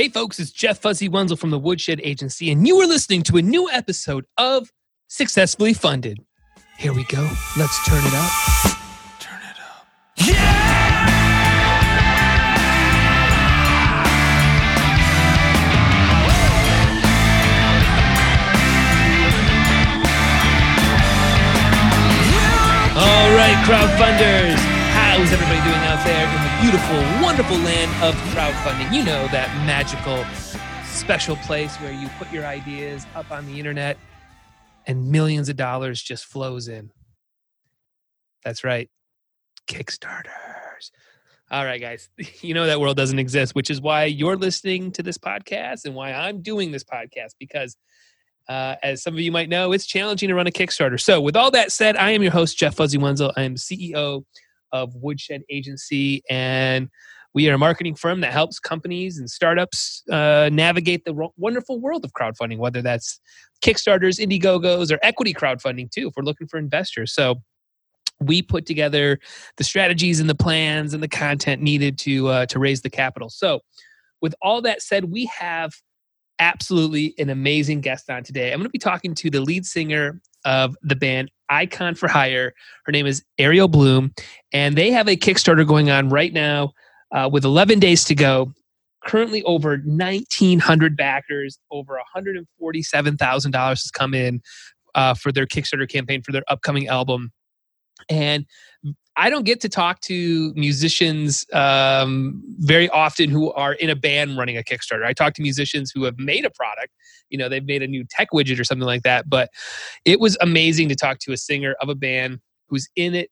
Hey, folks, it's Jeff Fuzzy Wenzel from the Woodshed Agency, and you are listening to a new episode of Successfully Funded. Here we go. Let's turn it up. Turn it up. Yeah! All right, crowdfunders. How's everybody doing out there beautiful, wonderful land of crowdfunding? You know, that magical, special place where you put your ideas up on the internet and millions of dollars just flows in. That's right. Kickstarters. All right, guys. You know that world doesn't exist, which is why you're listening to this podcast and why I'm doing this podcast because uh, as some of you might know, it's challenging to run a Kickstarter. So, with all that said, I am your host, Jeff Fuzzy Wenzel. I am CEO of Woodshed Agency, and we are a marketing firm that helps companies and startups uh, navigate the ro- wonderful world of crowdfunding, whether that's Kickstarters, Indiegogos, or equity crowdfunding, too, if we're looking for investors. So, we put together the strategies and the plans and the content needed to uh, to raise the capital. So, with all that said, we have absolutely an amazing guest on today. I'm going to be talking to the lead singer of the band Icon for Hire. Her name is Ariel Bloom, and they have a Kickstarter going on right now uh, with 11 days to go. Currently, over 1,900 backers, over $147,000 has come in uh, for their Kickstarter campaign for their upcoming album. And I don't get to talk to musicians um, very often who are in a band running a Kickstarter. I talk to musicians who have made a product. You know, they've made a new tech widget or something like that. But it was amazing to talk to a singer of a band who's in it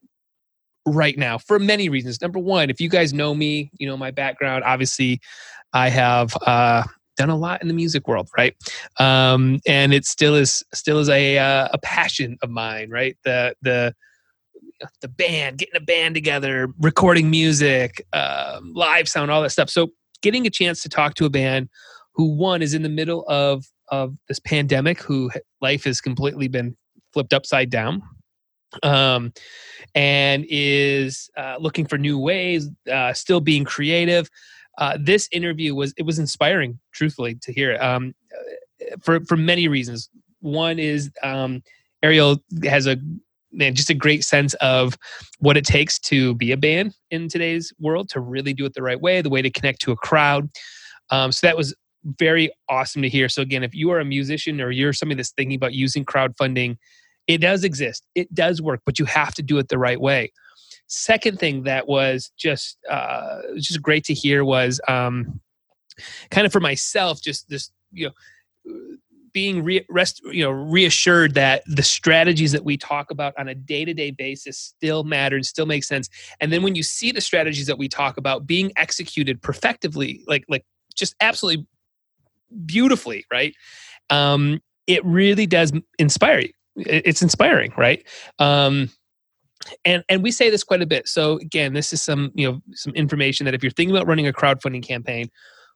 right now for many reasons. Number one, if you guys know me, you know my background. Obviously, I have uh, done a lot in the music world, right? Um, and it still is still is a uh, a passion of mine, right? The the the band, getting a band together, recording music, um, live sound, all that stuff. So getting a chance to talk to a band who one is in the middle of of this pandemic, who life has completely been flipped upside down, um, and is uh, looking for new ways, uh, still being creative. Uh, this interview was it was inspiring, truthfully, to hear um, for for many reasons. One is um, Ariel has a man, just a great sense of what it takes to be a band in today's world, to really do it the right way, the way to connect to a crowd. Um, so that was very awesome to hear. So again, if you are a musician or you're somebody that's thinking about using crowdfunding, it does exist. It does work, but you have to do it the right way. Second thing that was just uh, just great to hear was um, kind of for myself, just this you know being re- rest, you know reassured that the strategies that we talk about on a day-to-day basis still matter and still make sense. And then when you see the strategies that we talk about being executed perfectively like like just absolutely beautifully right? Um it really does inspire you. It's inspiring right? Um and and we say this quite a bit. So again this is some you know some information that if you're thinking about running a crowdfunding campaign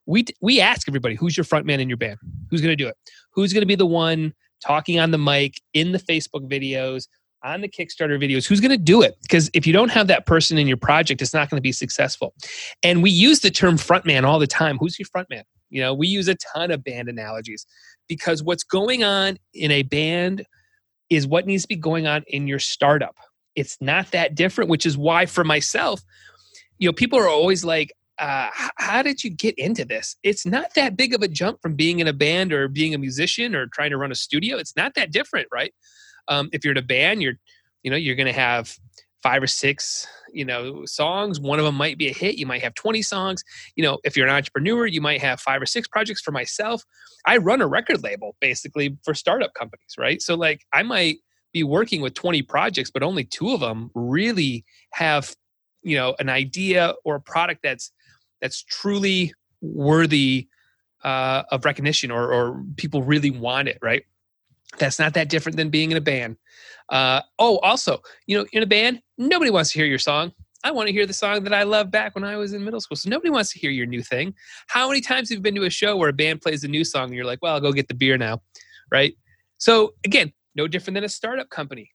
we we ask everybody who's your front man in your band? Who's going to do it? Who's going to be the one talking on the mic in the facebook videos on the kickstarter videos? Who's going to do it? Because if you don't have that person in your project it's not going to be successful. And we use the term front man all the time. Who's your front man? You know we use a ton of band analogies because what's going on in a band is what needs to be going on in your startup. It's not that different which is why for myself you know people are always like uh, how did you get into this? It's not that big of a jump from being in a band or being a musician or trying to run a studio. It's not that different, right? Um, if you're in a band, you're, you know, you're going to have five or six, you know, songs. One of them might be a hit. You might have 20 songs. You know, if you're an entrepreneur, you might have five or six projects. For myself, I run a record label basically for startup companies, right? So like I might be working with 20 projects, but only two of them really have, you know, an idea or a product that's that's truly worthy uh, of recognition or, or people really want it, right? That's not that different than being in a band. Uh, oh, also, you know, in a band, nobody wants to hear your song. I want to hear the song that I loved back when I was in middle school. So nobody wants to hear your new thing. How many times have you been to a show where a band plays a new song and you're like, well, I'll go get the beer now, right? So again, no different than a startup company.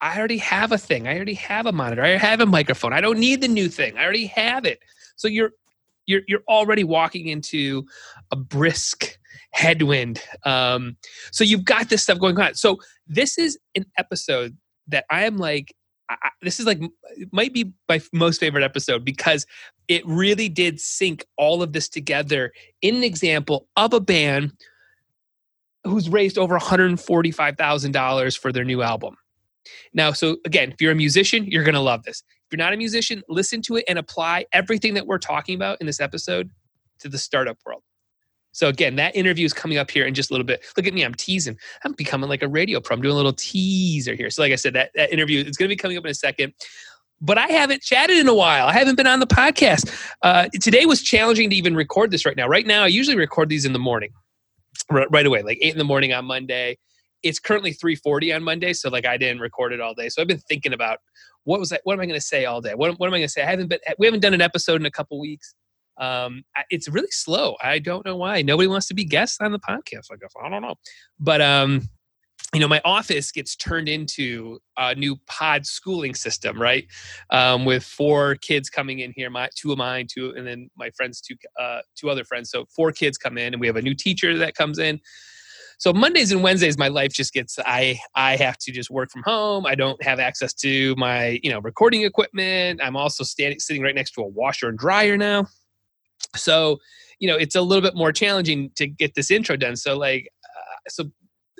I already have a thing. I already have a monitor. I have a microphone. I don't need the new thing. I already have it. So you're you're you're already walking into a brisk headwind. Um, so you've got this stuff going on. So this is an episode that I am like, I, this is like might be my most favorite episode because it really did sync all of this together in an example of a band who's raised over $145,000 for their new album. Now, so again, if you're a musician, you're going to love this. If you're not a musician, listen to it and apply everything that we're talking about in this episode to the startup world. So again, that interview is coming up here in just a little bit. Look at me, I'm teasing. I'm becoming like a radio pro. I'm doing a little teaser here. So like I said, that, that interview is going to be coming up in a second. But I haven't chatted in a while. I haven't been on the podcast. Uh, today was challenging to even record this right now. Right now, I usually record these in the morning, right, right away, like eight in the morning on Monday. It's currently 3:40 on Monday, so like I didn't record it all day. So I've been thinking about what was I, what am I going to say all day? What, what am I going to say? I haven't been. We haven't done an episode in a couple weeks um, it's really slow. I don't know why. Nobody wants to be guests on the podcast. I guess I don't know, but um, you know, my office gets turned into a new pod schooling system, right? Um, with four kids coming in here, my two of mine, two, and then my friends, two, uh, two other friends. So four kids come in, and we have a new teacher that comes in. So Mondays and Wednesdays, my life just gets. I I have to just work from home. I don't have access to my you know recording equipment. I'm also standing sitting right next to a washer and dryer now so you know it's a little bit more challenging to get this intro done so like uh, so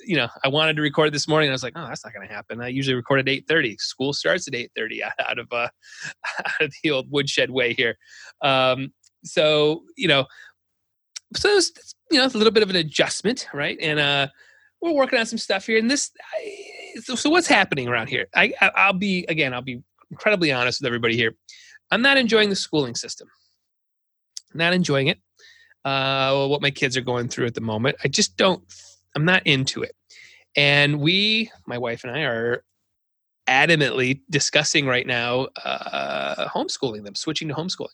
you know i wanted to record this morning i was like oh that's not going to happen i usually record at 8.30 school starts at 8.30 out of uh out of the old woodshed way here um so you know so it's you know a little bit of an adjustment right and uh we're working on some stuff here and this I, so, so what's happening around here I, I i'll be again i'll be incredibly honest with everybody here i'm not enjoying the schooling system not enjoying it. Uh, what my kids are going through at the moment. I just don't. I'm not into it. And we, my wife and I, are adamantly discussing right now uh, homeschooling them, switching to homeschooling.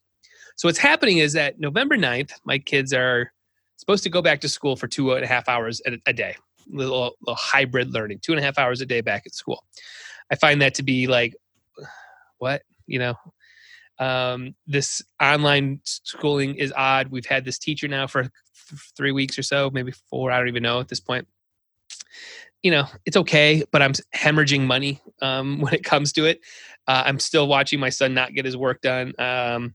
So what's happening is that November 9th, my kids are supposed to go back to school for two and a half hours a, a day, little, little hybrid learning, two and a half hours a day back at school. I find that to be like, what? You know, um, this online schooling is odd. We've had this teacher now for th- three weeks or so, maybe four. I don't even know at this point. You know, it's okay, but I'm hemorrhaging money um, when it comes to it. Uh, I'm still watching my son not get his work done. Um,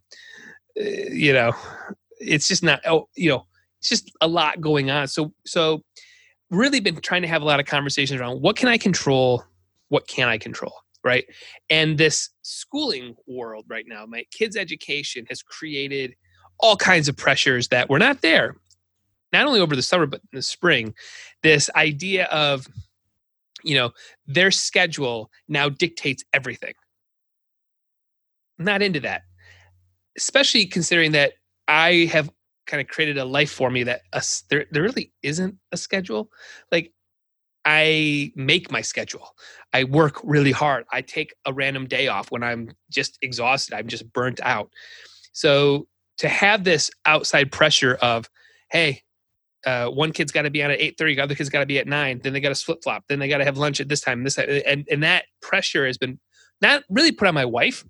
eh, you know, it's just not. Oh, you know, it's just a lot going on. So, so really been trying to have a lot of conversations around what can I control, what can I control right? And this schooling world right now, my kids' education has created all kinds of pressures that were not there, not only over the summer, but in the spring. This idea of, you know, their schedule now dictates everything. I'm not into that, especially considering that I have kind of created a life for me that a, there, there really isn't a schedule. Like I make my schedule. I work really hard. I take a random day off when I'm just exhausted. I'm just burnt out. So to have this outside pressure of, hey, uh, one kid's got to be on at eight thirty, other kid's got to be at nine. Then they got to flip flop. Then they got to have lunch at this time. This and and that pressure has been not really put on my wife.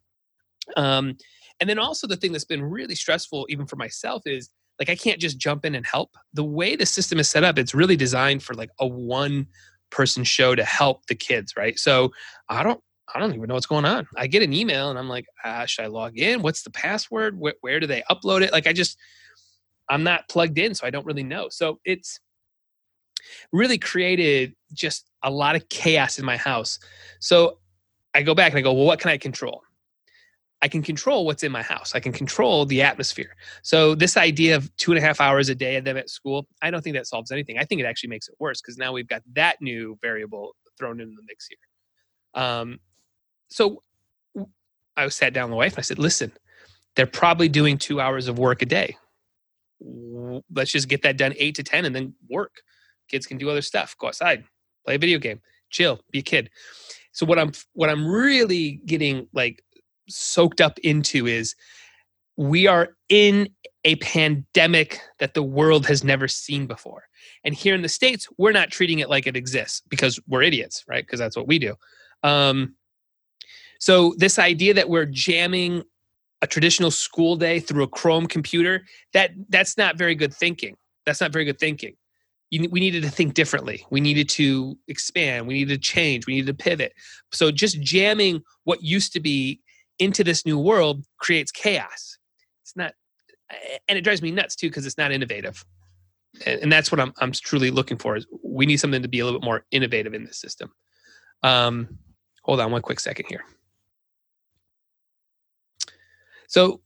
Um, and then also the thing that's been really stressful, even for myself, is like I can't just jump in and help. The way the system is set up, it's really designed for like a one person show to help the kids, right? So I don't I don't even know what's going on. I get an email and I'm like, ah, should I log in? What's the password? Where, where do they upload it? Like I just I'm not plugged in, so I don't really know. So it's really created just a lot of chaos in my house. So I go back and I go, well, what can I control? I can control what's in my house. I can control the atmosphere. So this idea of two and a half hours a day of them at school, I don't think that solves anything. I think it actually makes it worse because now we've got that new variable thrown in the mix here. Um, so I sat down with my wife and I said, listen, they're probably doing two hours of work a day. Let's just get that done eight to 10 and then work. Kids can do other stuff, go outside, play a video game, chill, be a kid. So what I'm what I'm really getting like soaked up into is we are in a pandemic that the world has never seen before. And here in the States, we're not treating it like it exists because we're idiots, right? Because that's what we do. Um, so, this idea that we're jamming a traditional school day through a Chrome computer, that that's not very good thinking. That's not very good thinking. You, we needed to think differently. We needed to expand. We needed to change. We needed to pivot. So just jamming what used to be into this new world creates chaos. It's not, and it drives me nuts too because it's not innovative. And, and that's what I'm I'm truly looking for. Is we need something to be a little bit more innovative in this system. Um, hold on one quick second here. So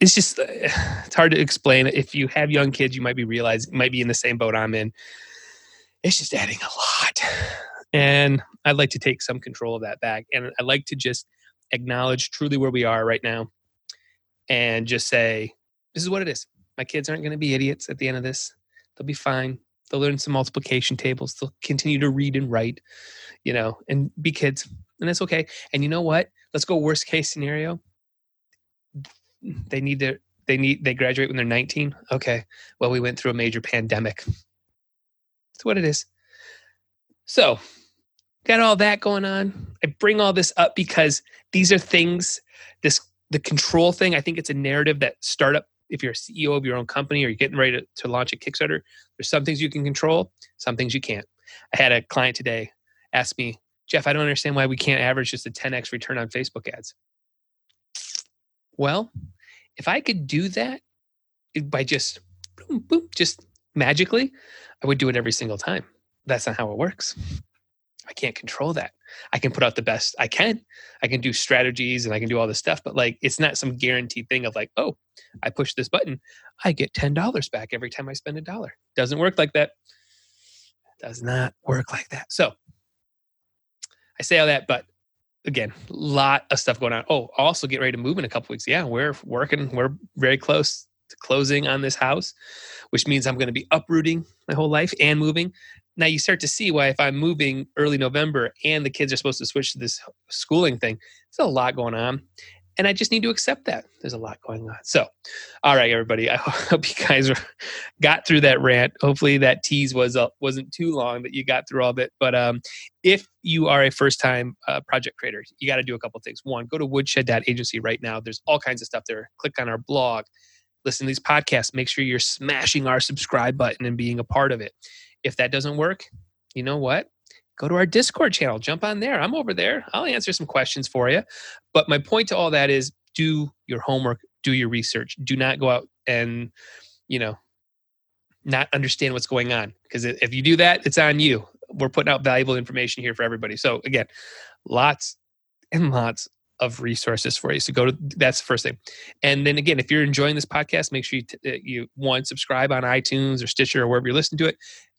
it's just it's hard to explain. If you have young kids, you might be realizing might be in the same boat I'm in. It's just adding a lot, and I'd like to take some control of that back, and I'd like to just acknowledge truly where we are right now, and just say this is what it is. My kids aren't going to be idiots at the end of this. They'll be fine. They'll learn some multiplication tables. They'll continue to read and write, you know, and be kids, and that's okay. And you know what? Let's go worst case scenario they need to they need they graduate when they're 19 okay well we went through a major pandemic that's what it is so got all that going on i bring all this up because these are things this the control thing i think it's a narrative that startup if you're a ceo of your own company or you're getting ready to, to launch a kickstarter there's some things you can control some things you can't i had a client today ask me jeff i don't understand why we can't average just a 10x return on facebook ads well, if I could do that by just boom, boom, just magically, I would do it every single time. That's not how it works. I can't control that. I can put out the best I can. I can do strategies and I can do all this stuff, but like it's not some guaranteed thing of like, oh, I push this button, I get $10 back every time I spend a dollar. Doesn't work like that. Does not work like that. So I say all that, but again, a lot of stuff going on. Oh, also get ready to move in a couple weeks. Yeah, we're working. We're very close to closing on this house, which means I'm going to be uprooting my whole life and moving. Now you start to see why if I'm moving early November and the kids are supposed to switch to this schooling thing, there's a lot going on and I just need to accept that. There's a lot going on. So, all right, everybody. I hope you guys got through that rant. Hopefully, that tease was uh, wasn't too long that you got through all of it. But um, if you are a first time uh, project creator, you got to do a couple things. One, go to woodshed.agency right now. There's all kinds of stuff there. Click on our blog. Listen to these podcasts. Make sure you're smashing our subscribe button and being a part of it. If that doesn't work, you know what? go to our Discord channel, jump on there. I'm over there. I'll answer some questions for you. But my point to all that is do your homework, do your research. Do not go out and, you know, not understand what's going on. Because if you do that, it's on you. We're putting out valuable information here for everybody. So again, lots and lots of resources for you. So go to that's the first thing. And then again, if you're enjoying this podcast, make sure you t- uh, you one subscribe on iTunes or Stitcher or wherever you're listening to it.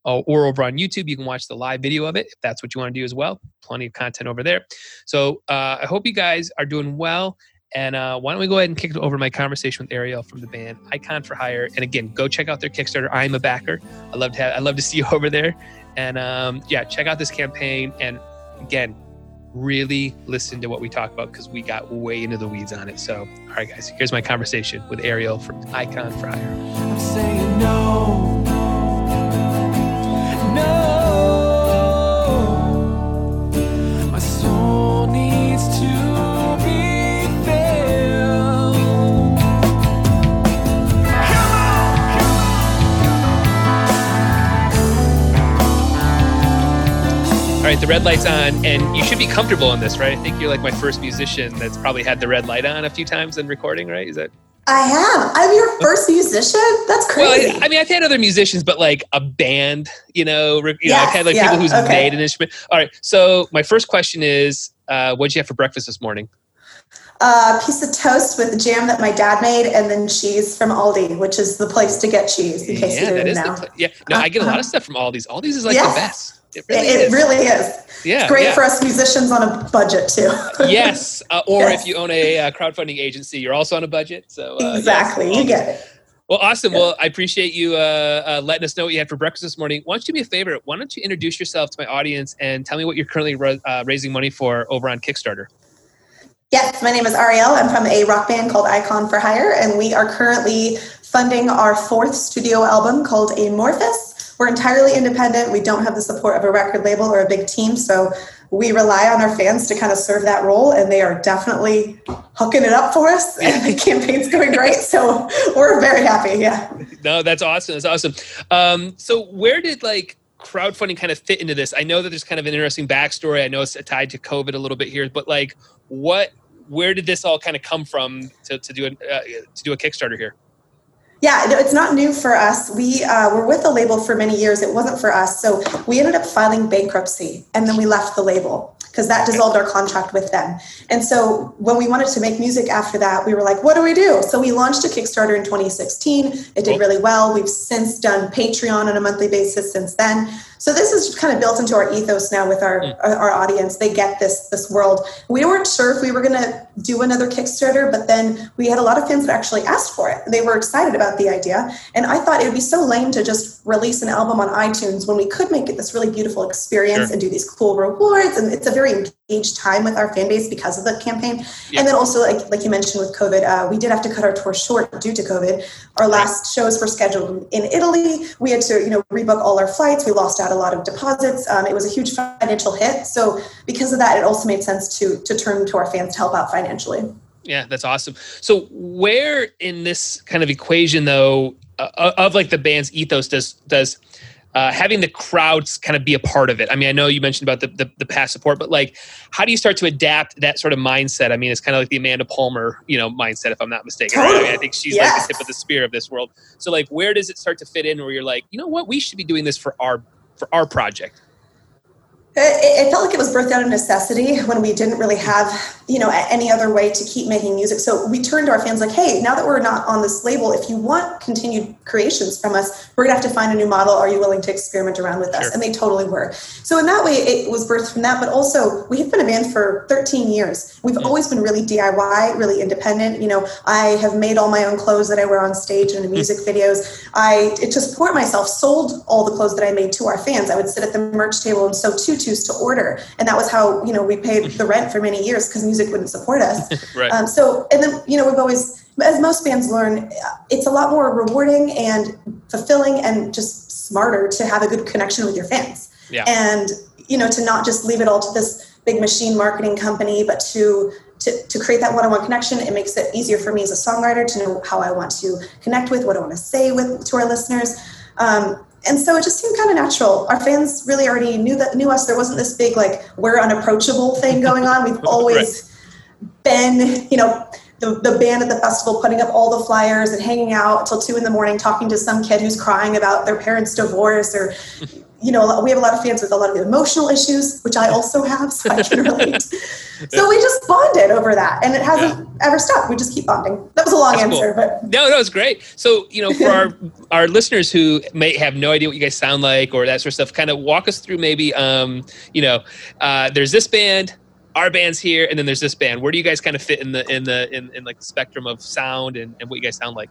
Uh, or over on YouTube. You can watch the live video of it if that's what you want to do as well. Plenty of content over there. So uh, I hope you guys are doing well. And uh, why don't we go ahead and kick it over my conversation with Ariel from the band Icon for Hire? And again, go check out their Kickstarter. I'm a backer. I love to have, I love to see you over there. And um, yeah, check out this campaign. And again, really listen to what we talk about because we got way into the weeds on it. So, all right, guys, here's my conversation with Ariel from Icon for right, the red light's on, and you should be comfortable in this, right? I think you're like my first musician that's probably had the red light on a few times in recording, right? Is that? I have. I'm your first musician. That's crazy. Well, I, mean, I've had other musicians, but like a band, you know, you yes, know I've had like yeah, people who's okay. made an instrument. All right. So my first question is, uh, what'd you have for breakfast this morning? A uh, piece of toast with jam that my dad made, and then cheese from Aldi, which is the place to get cheese. In case yeah, you didn't know. Pl- yeah, no, I get a lot of uh-huh. stuff from Aldi's. Aldi's is like yes. the best. It really it, is. Really is. Yeah, it's great yeah. for us musicians on a budget too. yes, uh, or yes. if you own a uh, crowdfunding agency, you're also on a budget. So uh, exactly, yes, you get it. Well, awesome. Yeah. Well, I appreciate you uh, uh, letting us know what you had for breakfast this morning. Why don't you do me a favor? Why don't you introduce yourself to my audience and tell me what you're currently raising money for over on Kickstarter? Yes, my name is Ariel. I'm from a rock band called Icon for Hire, and we are currently funding our fourth studio album called Amorphous we're entirely independent. We don't have the support of a record label or a big team. So we rely on our fans to kind of serve that role, and they are definitely hooking it up for us. And the campaign's going great, so we're very happy. Yeah. No, that's awesome. That's awesome. Um, so, where did like crowdfunding kind of fit into this? I know that there's kind of an interesting backstory. I know it's tied to COVID a little bit here, but like, what, where did this all kind of come from to, to do a uh, to do a Kickstarter here? Yeah, no, it's not new for us. We uh, were with the label for many years. It wasn't for us. So we ended up filing bankruptcy and then we left the label because that dissolved our contract with them. And so when we wanted to make music after that, we were like, what do we do? So we launched a Kickstarter in 2016. It did really well. We've since done Patreon on a monthly basis since then. So this is kind of built into our ethos now with our mm. our audience. They get this this world. We weren't sure if we were going to do another Kickstarter, but then we had a lot of fans that actually asked for it. They were excited about the idea, and I thought it would be so lame to just release an album on iTunes when we could make it this really beautiful experience sure. and do these cool rewards. And it's a very engaged time with our fan base because of the campaign. Yeah. And then also, like like you mentioned with COVID, uh, we did have to cut our tour short due to COVID. Our last shows were scheduled in Italy. We had to you know rebook all our flights. We lost out a lot of deposits. Um, it was a huge financial hit. So because of that, it also made sense to to turn to our fans to help out financially. Yeah, that's awesome. So where in this kind of equation, though, uh, of like the band's ethos, does does uh, having the crowds kind of be a part of it. I mean, I know you mentioned about the, the, the past support, but like, how do you start to adapt that sort of mindset? I mean, it's kind of like the Amanda Palmer, you know, mindset, if I'm not mistaken. Right? I, mean, I think she's yes. like the tip of the spear of this world. So, like, where does it start to fit in? Where you're like, you know what, we should be doing this for our for our project? It, it, felt like it was birthed out of necessity when we didn't really have, you know, any other way to keep making music. So we turned to our fans like, hey, now that we're not on this label, if you want continued creations from us, we're gonna have to find a new model. Are you willing to experiment around with us? Sure. And they totally were. So in that way, it was birthed from that. But also, we have been a band for 13 years. We've mm-hmm. always been really DIY, really independent. You know, I have made all my own clothes that I wear on stage and in music mm-hmm. videos. I to support myself sold all the clothes that I made to our fans. I would sit at the merch table and sew tutus to order. And that was how, you know, we paid the rent for many years because music wouldn't support us. right. Um, so, and then, you know, we've always, as most bands learn, it's a lot more rewarding and fulfilling and just smarter to have a good connection with your fans. Yeah. And, you know, to not just leave it all to this big machine marketing company, but to to, to create that one-on-one connection it makes it easier for me as a songwriter to know how i want to connect with what i want to say with to our listeners um, and so it just seemed kind of natural. Our fans really already knew that knew us. There wasn't this big like we're unapproachable thing going on. We've always right. been, you know, the, the band at the festival putting up all the flyers and hanging out till two in the morning talking to some kid who's crying about their parents' divorce or you know, we have a lot of fans with a lot of emotional issues, which I also have, so I can relate. so we just bonded over that, and it hasn't yeah. ever stopped. We just keep bonding. That was a long That's answer, cool. but no, no, it's great. So you know, for our our listeners who may have no idea what you guys sound like or that sort of stuff, kind of walk us through maybe, um, you know, uh, there's this band, our band's here, and then there's this band. Where do you guys kind of fit in the in the in, in like the spectrum of sound and, and what you guys sound like?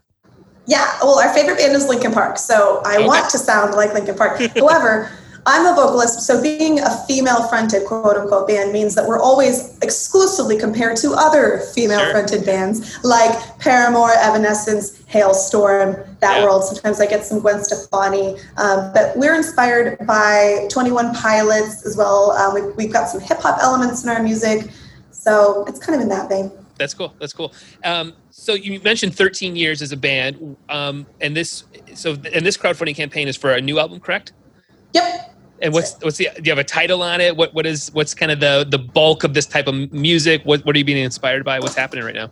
Yeah, well, our favorite band is Linkin Park, so I okay. want to sound like Linkin Park. However, I'm a vocalist, so being a female fronted quote unquote band means that we're always exclusively compared to other female fronted sure. bands like Paramore, Evanescence, Halestorm, that yeah. world. Sometimes I get some Gwen Stefani. Um, but we're inspired by 21 Pilots as well. Um, we, we've got some hip hop elements in our music. So it's kind of in that vein. That's cool. That's cool. Um, so you mentioned 13 years as a band, um, and this so and this crowdfunding campaign is for a new album, correct? Yep. And what's what's the do you have a title on it? What what is what's kind of the the bulk of this type of music? What what are you being inspired by? What's happening right now?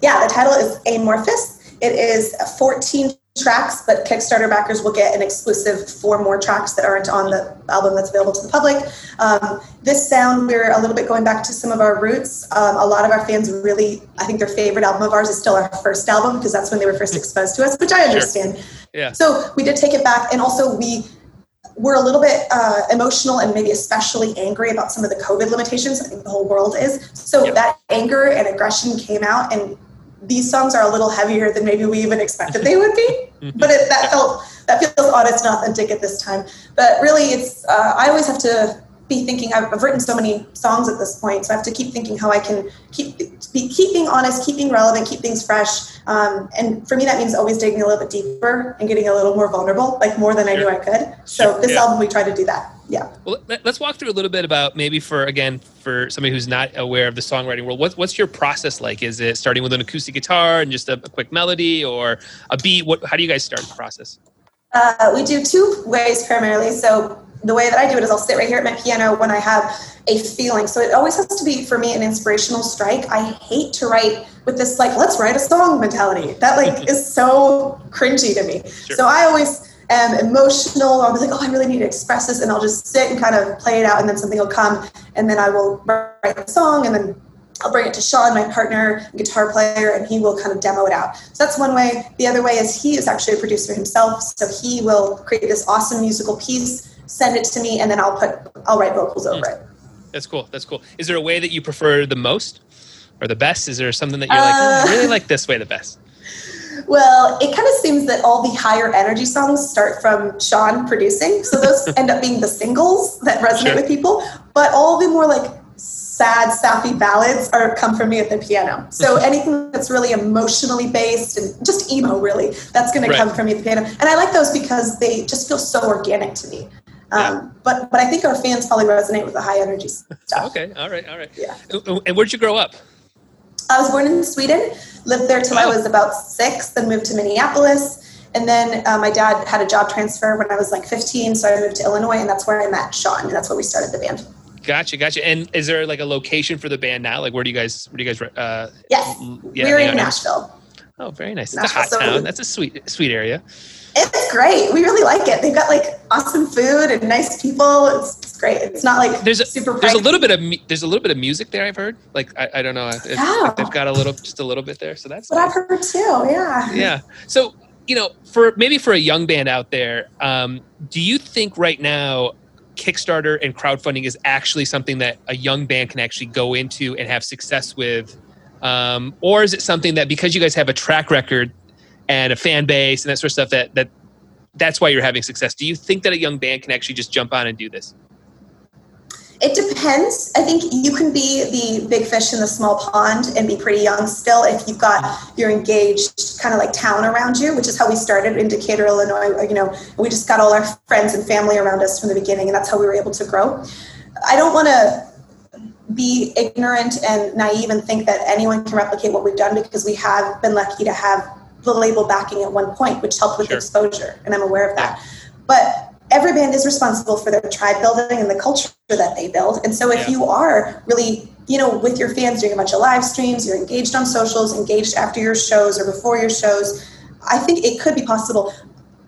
Yeah, the title is Amorphous. It is 14 tracks, but Kickstarter backers will get an exclusive four more tracks that aren't on the album that's available to the public. Um, this sound, we're a little bit going back to some of our roots. Um, a lot of our fans really, I think their favorite album of ours is still our first album because that's when they were first exposed to us, which I understand. Sure. Yeah. So we did take it back, and also we were a little bit uh, emotional and maybe especially angry about some of the COVID limitations. I think the whole world is. So yep. that anger and aggression came out, and these songs are a little heavier than maybe we even expected they would be. Mm-hmm. But it, that felt that feels honest and authentic at this time. But really, it's uh, I always have to be thinking. I've, I've, written so many songs at this point, so I have to keep thinking how I can keep be keeping honest, keeping relevant, keep things fresh. Um, and for me, that means always digging a little bit deeper and getting a little more vulnerable, like more than sure. I knew I could. So sure. this yeah. album, we try to do that. yeah. Well, let, us walk through a little bit about maybe for again for somebody who's not aware of the songwriting world. What's what's your process like? Is it starting with an acoustic guitar and just a, a quick melody, or a beat? What how do you guys start the process? Uh, we do two ways primarily. So the way that I do it is I'll sit right here at my piano when I have a feeling. So it always has to be for me an inspirational strike. I hate to write with this like let's write a song mentality. That like is so cringy to me. Sure. So I always am emotional. I'll be like, oh, I really need to express this, and I'll just sit and kind of play it out, and then something will come, and then I will write the song, and then I'll bring it to Sean, my partner, guitar player, and he will kind of demo it out. So that's one way. The other way is he is actually a producer himself, so he will create this awesome musical piece, send it to me, and then I'll put I'll write vocals over mm. it. That's cool. That's cool. Is there a way that you prefer the most or the best? Is there something that you're uh, like, oh, I really like this way the best? Well, it kind of seems that all the higher energy songs start from Sean producing. So those end up being the singles that resonate sure. with people. But all the more like sad, sappy ballads are come from me at the piano. So anything that's really emotionally based and just emo, really, that's going right. to come from me at the piano. And I like those because they just feel so organic to me. Um, yeah. But but I think our fans probably resonate with the high energy stuff. okay, all right, all right. Yeah. And where'd you grow up? I was born in Sweden, lived there till oh. I was about six, then moved to Minneapolis. And then uh, my dad had a job transfer when I was like 15, so I moved to Illinois, and that's where I met Sean, and that's where we started the band. Gotcha, gotcha. And is there like a location for the band now? Like, where do you guys? Where do you guys? Uh, yes, yeah, we're in Nashville. Oh, very nice. It's a hot so town. That's a sweet, sweet area. It's great. We really like it. They've got like awesome food and nice people. It's, it's great. It's not like there's a, super. There's a little bit of there's a little bit of music there. I've heard. Like I, I don't know. Like they've got a little just a little bit there. So that's. What nice. I've heard too. Yeah. Yeah. So you know, for maybe for a young band out there, um, do you think right now Kickstarter and crowdfunding is actually something that a young band can actually go into and have success with? Um, or is it something that because you guys have a track record and a fan base and that sort of stuff that that that's why you're having success. Do you think that a young band can actually just jump on and do this? It depends. I think you can be the big fish in the small pond and be pretty young still if you've got your engaged kind of like town around you, which is how we started in Decatur, Illinois. You know, we just got all our friends and family around us from the beginning, and that's how we were able to grow. I don't want to be ignorant and naive and think that anyone can replicate what we've done because we have been lucky to have the label backing at one point, which helped with sure. exposure, and I'm aware of that. But every band is responsible for their tribe building and the culture that they build. And so if yeah. you are really, you know, with your fans doing a bunch of live streams, you're engaged on socials, engaged after your shows or before your shows, I think it could be possible.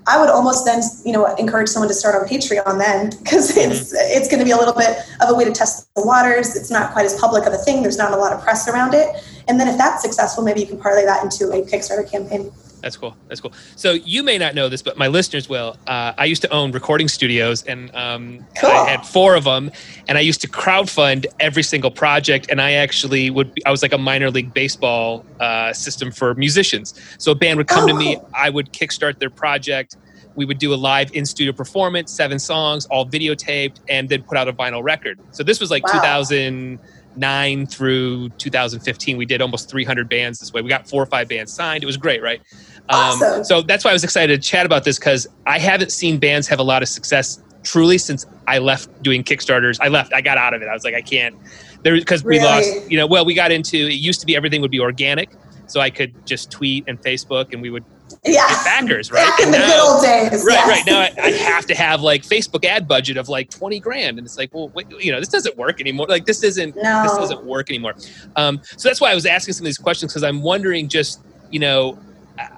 I would almost then, you know, encourage someone to start on Patreon then, because mm-hmm. it's it's going to be a little bit of a way to test the waters. It's not quite as public of a thing. There's not a lot of press around it, and then if that's successful, maybe you can parlay that into a Kickstarter campaign. That's cool. That's cool. So you may not know this, but my listeners will. Uh, I used to own recording studios, and um, cool. I had four of them, and I used to crowdfund every single project. And I actually would. Be, I was like a minor league baseball uh, system for musicians. So a band would come oh. to me. I would kickstart their project. We would do a live in studio performance, seven songs, all videotaped, and then put out a vinyl record. So this was like wow. 2000 nine through 2015 we did almost 300 bands this way. We got four or five bands signed. It was great right? Um, awesome. so that's why i was excited to chat about this because i haven't seen bands have a lot of success truly since i left doing kickstarters. I left i got out of it. I was like i can't there because really? we lost you know well we got into it used to be everything would be organic. So i could just tweet and facebook and we would yeah. backers, right? Back in the now, good old days. Right, yes. right. Now I, I, have to have like Facebook ad budget of like 20 grand. And it's like, well, wait, you know, this doesn't work anymore. Like this isn't, no. this doesn't work anymore. Um, so that's why I was asking some of these questions because I'm wondering just, you know, uh,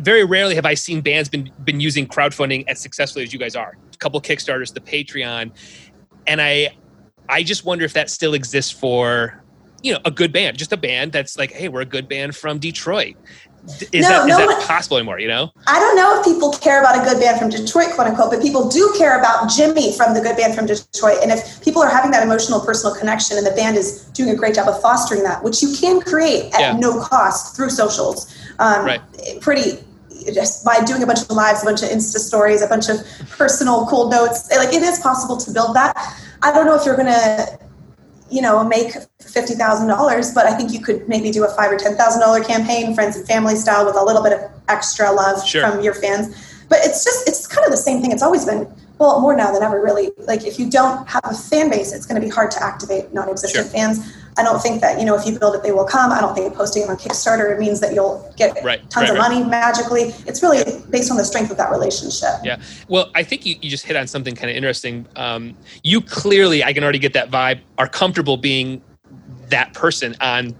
very rarely have I seen bands been, been using crowdfunding as successfully as you guys are. A couple Kickstarters, the Patreon. And I, I just wonder if that still exists for you know a good band just a band that's like hey we're a good band from detroit is, no, that, no is that one, possible anymore you know i don't know if people care about a good band from detroit quote unquote but people do care about jimmy from the good band from detroit and if people are having that emotional personal connection and the band is doing a great job of fostering that which you can create at yeah. no cost through socials um, right. pretty just by doing a bunch of lives a bunch of insta stories a bunch of personal cool notes like it is possible to build that i don't know if you're going to you know, make fifty thousand dollars, but I think you could maybe do a five or ten thousand dollar campaign, friends and family style, with a little bit of extra love sure. from your fans. But it's just it's kind of the same thing. It's always been well, more now than ever, really. Like if you don't have a fan base, it's going to be hard to activate non-existent sure. fans. I don't think that you know if you build it, they will come. I don't think posting on Kickstarter means that you'll get right, tons right, of right. money magically. It's really based on the strength of that relationship. Yeah. Well, I think you, you just hit on something kind of interesting. Um, you clearly, I can already get that vibe, are comfortable being that person on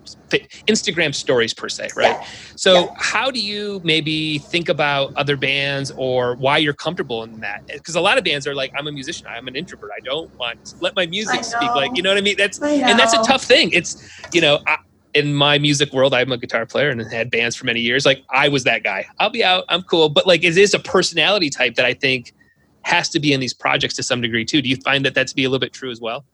Instagram stories per se, right? Yeah. So, yeah. how do you maybe think about other bands or why you're comfortable in that? Because a lot of bands are like, I'm a musician, I'm an introvert, I don't want to let my music speak. Like, you know what I mean? That's I and that's a tough thing. It's you know. I, in my music world, I'm a guitar player and had bands for many years. Like I was that guy. I'll be out. I'm cool. But like it is a personality type that I think has to be in these projects to some degree too. Do you find that that to be a little bit true as well?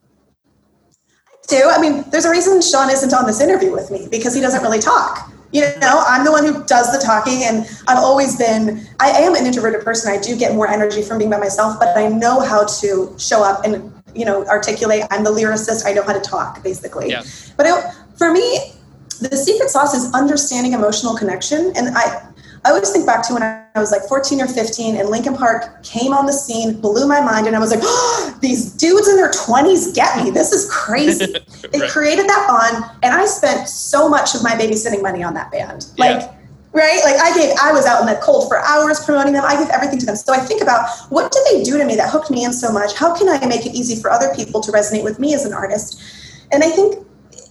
Do. I mean, there's a reason Sean isn't on this interview with me because he doesn't really talk. You know, I'm the one who does the talking, and I've always been, I am an introverted person. I do get more energy from being by myself, but I know how to show up and, you know, articulate. I'm the lyricist. I know how to talk, basically. Yeah. But it, for me, the secret sauce is understanding emotional connection. And I, I always think back to when I was like 14 or 15 and Linkin Park came on the scene, blew my mind, and I was like, oh, these dudes in their 20s get me. This is crazy. they right. created that bond, and I spent so much of my babysitting money on that band. Like, right? Like I gave, I was out in the cold for hours promoting them. I gave everything to them. So I think about what did they do to me that hooked me in so much? How can I make it easy for other people to resonate with me as an artist? And I think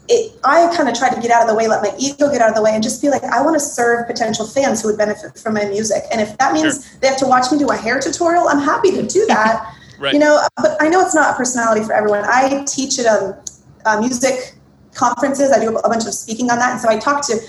it, I kind of try to get out of the way, let my ego get out of the way, and just be like, I want to serve potential fans who would benefit from my music. And if that means sure. they have to watch me do a hair tutorial, I'm happy to do that. right. You know, but I know it's not a personality for everyone. I teach at um, uh, music conferences. I do a bunch of speaking on that, and so I talk to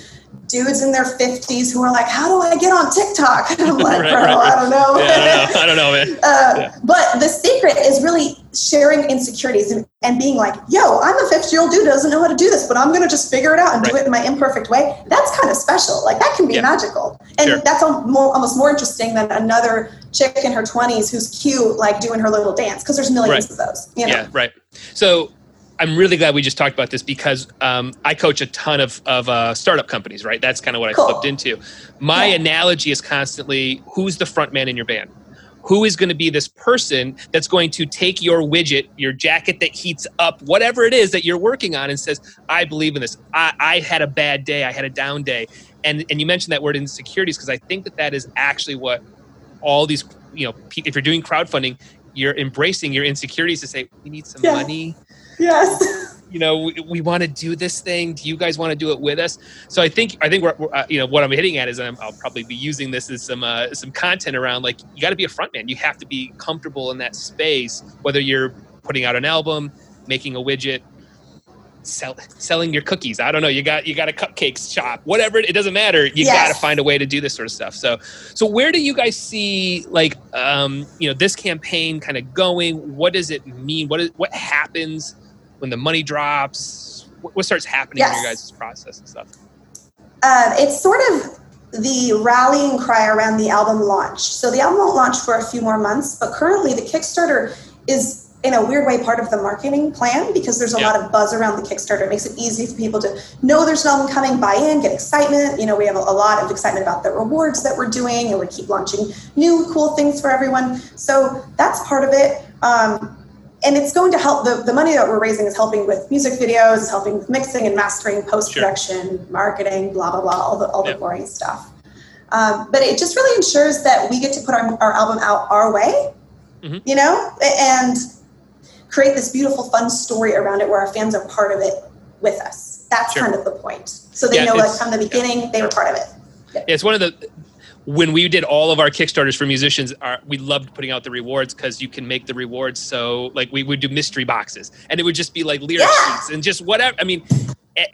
dudes in their 50s who are like, How do I get on TikTok? And I'm like, right, Bro, right, I don't know. Yeah, I, don't know. I don't know, man. uh, yeah. But the secret is really sharing insecurities and, and being like, Yo, I'm a 50 year old dude who doesn't know how to do this, but I'm going to just figure it out and do it in my imperfect way. That's kind of special. Like, that can be yeah. magical. And sure. that's more, almost more interesting than another chick in her 20s who's cute, like doing her little dance, because there's millions of those. You know? Yeah, right. So, I'm really glad we just talked about this because um, I coach a ton of, of uh, startup companies, right? That's kind of what I cool. flipped into. My yeah. analogy is constantly who's the front man in your band? Who is going to be this person that's going to take your widget, your jacket that heats up, whatever it is that you're working on, and says, I believe in this. I, I had a bad day. I had a down day. And, and you mentioned that word insecurities because I think that that is actually what all these, you know, if you're doing crowdfunding, you're embracing your insecurities to say, we need some yeah. money Yes. You know, we, we want to do this thing. Do you guys want to do it with us? So I think I think we're, we're uh, you know what I'm hitting at is i will probably be using this as some uh, some content around like you got to be a front man. You have to be comfortable in that space, whether you're putting out an album, making a widget, sell, selling your cookies. I don't know. You got you got a cupcakes shop, whatever. It doesn't matter. You yes. got to find a way to do this sort of stuff. So so where do you guys see like um, you know this campaign kind of going? What does it mean? What is what happens? When the money drops? What, starts happening yes. in your guys' process and stuff? Uh, it's sort of the rallying cry around the album launch. So the album won't launch for a few more months, but currently the Kickstarter is in a weird way part of the marketing plan because there's a yeah. lot of buzz around the Kickstarter. It makes it easy for people to know there's an album coming, buy in, get excitement. You know, we have a, a lot of excitement about the rewards that we're doing, and we keep launching new cool things for everyone. So that's part of it. Um, and it's going to help the, the money that we're raising is helping with music videos is helping with mixing and mastering post-production sure. marketing blah blah blah all the, all the boring stuff um, but it just really ensures that we get to put our, our album out our way mm-hmm. you know and create this beautiful fun story around it where our fans are part of it with us that's sure. kind of the point so they yeah, know like from the beginning yeah. they were part of it yeah. it's one of the when we did all of our kickstarters for musicians our, we loved putting out the rewards because you can make the rewards so like we would do mystery boxes and it would just be like lyric yeah. sheets and just whatever i mean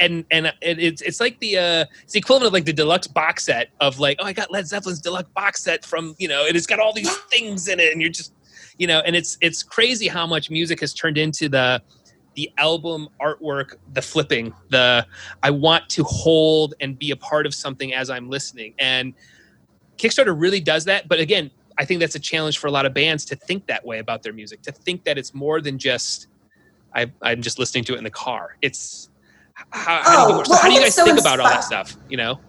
and and, and it's it's like the uh it's the equivalent of like the deluxe box set of like oh i got led zeppelin's deluxe box set from you know and it's got all these things in it and you're just you know and it's it's crazy how much music has turned into the the album artwork the flipping the i want to hold and be a part of something as i'm listening and Kickstarter really does that. But again, I think that's a challenge for a lot of bands to think that way about their music, to think that it's more than just I, am just listening to it in the car. It's how, how oh, do you, well, how do you guys so think about all that stuff? You know?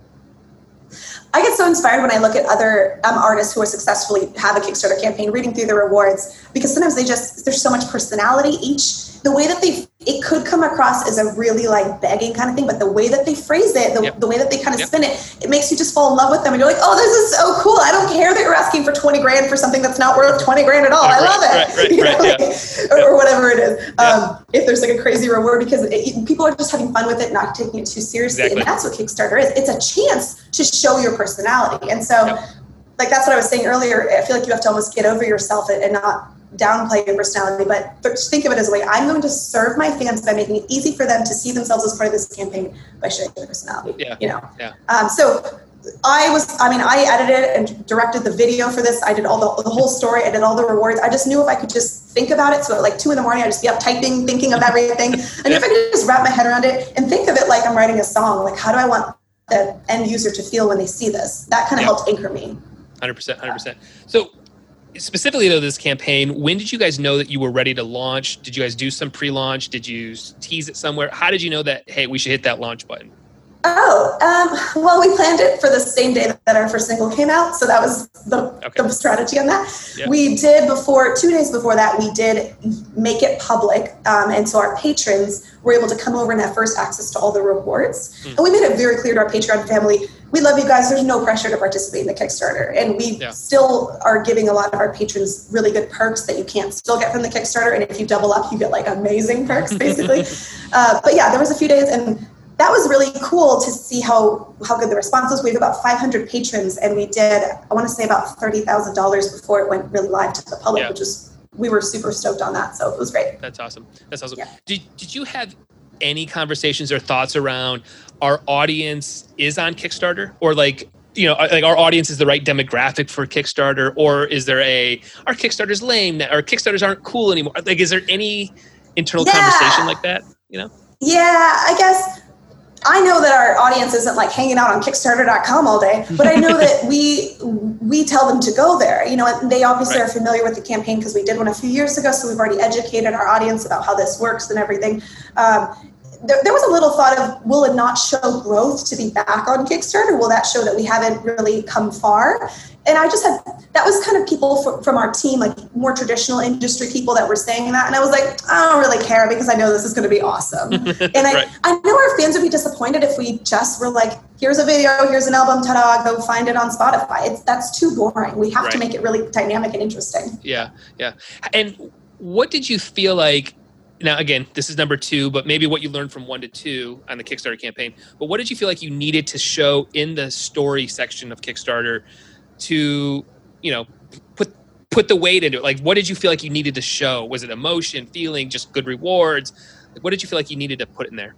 I get so inspired when I look at other um, artists who are successfully have a Kickstarter campaign, reading through the rewards, because sometimes they just there's so much personality. Each the way that they it could come across as a really like begging kind of thing, but the way that they phrase it, the, yep. the way that they kind of yep. spin it, it makes you just fall in love with them, and you're like, oh, this is so cool. I don't care that you're asking for twenty grand for something that's not worth twenty grand at all. I love it, right, right, you know, right, like, yeah. or, whatever it is. Um, if there's like a crazy reward, because it, people are just having fun with it, not taking it too seriously, exactly. and that's what Kickstarter is. It's a chance to show your personality, and so. Yep. Like that's what I was saying earlier. I feel like you have to almost get over yourself and not downplay your personality, but think of it as a way I'm going to serve my fans by making it easy for them to see themselves as part of this campaign by showing their personality. Yeah. You know. Yeah. Um, so I was, I mean, I edited and directed the video for this. I did all the, the whole story. I did all the rewards. I just knew if I could just think about it. So at like two in the morning, I'd just be up typing, thinking of everything. And if I could just wrap my head around it and think of it like I'm writing a song, like how do I want the end user to feel when they see this? That kind of yeah. helped anchor me. 100%. 100%. So specifically though this campaign when did you guys know that you were ready to launch? Did you guys do some pre-launch? Did you tease it somewhere? How did you know that hey we should hit that launch button Oh, um, well, we planned it for the same day that our first single came out. So that was the, okay. the strategy on that. Yeah. We did before, two days before that, we did make it public. Um, and so our patrons were able to come over and have first access to all the rewards. Mm. And we made it very clear to our Patreon family we love you guys. There's no pressure to participate in the Kickstarter. And we yeah. still are giving a lot of our patrons really good perks that you can't still get from the Kickstarter. And if you double up, you get like amazing perks, basically. uh, but yeah, there was a few days and that was really cool to see how how good the response was. We have about 500 patrons, and we did I want to say about thirty thousand dollars before it went really live to the public, yeah. which was we were super stoked on that. So it was great. That's awesome. That's awesome. Yeah. Did Did you have any conversations or thoughts around our audience is on Kickstarter or like you know like our audience is the right demographic for Kickstarter or is there a our Kickstarter's lame our Kickstarters aren't cool anymore like is there any internal yeah. conversation like that you know yeah I guess I know that our audience isn't like hanging out on Kickstarter.com all day, but I know that we we tell them to go there. You know, and they obviously right. are familiar with the campaign because we did one a few years ago, so we've already educated our audience about how this works and everything. Um, there, there was a little thought of will it not show growth to be back on Kickstarter? Will that show that we haven't really come far? And I just had that was kind of people for, from our team, like more traditional industry people that were saying that. And I was like, I don't really care because I know this is going to be awesome. and I, right. I know our fans would be disappointed if we just were like, here's a video, here's an album, ta-da, go find it on Spotify. It's that's too boring. We have right. to make it really dynamic and interesting. Yeah, yeah. And what did you feel like now again this is number two but maybe what you learned from one to two on the kickstarter campaign but what did you feel like you needed to show in the story section of kickstarter to you know put put the weight into it? Like what did you feel like you needed to show? Was it emotion feeling just good rewards? Like, what did you feel like you needed to put in there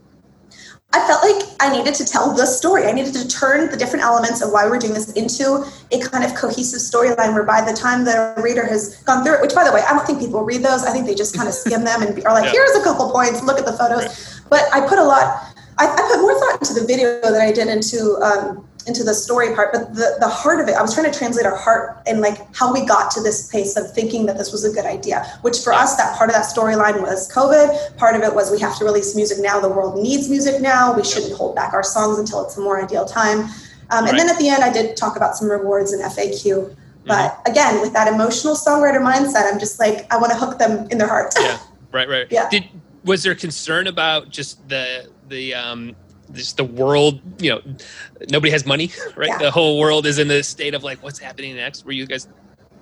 I felt like I needed to tell the story. I needed to turn the different elements of why we're doing this into a kind of cohesive storyline where by the time the reader has gone through it, which by the way, I don't think people read those. I think they just kind of skim them and are like, yeah. here's a couple points, look at the photos. Right. But I put a lot, I, I, put more thought into the video than I did into um, into the story part, but the, the heart of it, I was trying to translate our heart and like how we got to this place of thinking that this was a good idea, which for us, that part of that storyline was COVID. Part of it was we have to release music now. The world needs music now. We shouldn't hold back our songs until it's a more ideal time. Um, right. And then at the end, I did talk about some rewards and FAQ. But mm-hmm. again, with that emotional songwriter mindset, I'm just like, I want to hook them in their heart. yeah, right, right. Yeah. Did was there concern about just the the um just the world, you know, nobody has money, right? Yeah. The whole world is in this state of like, what's happening next? Were you guys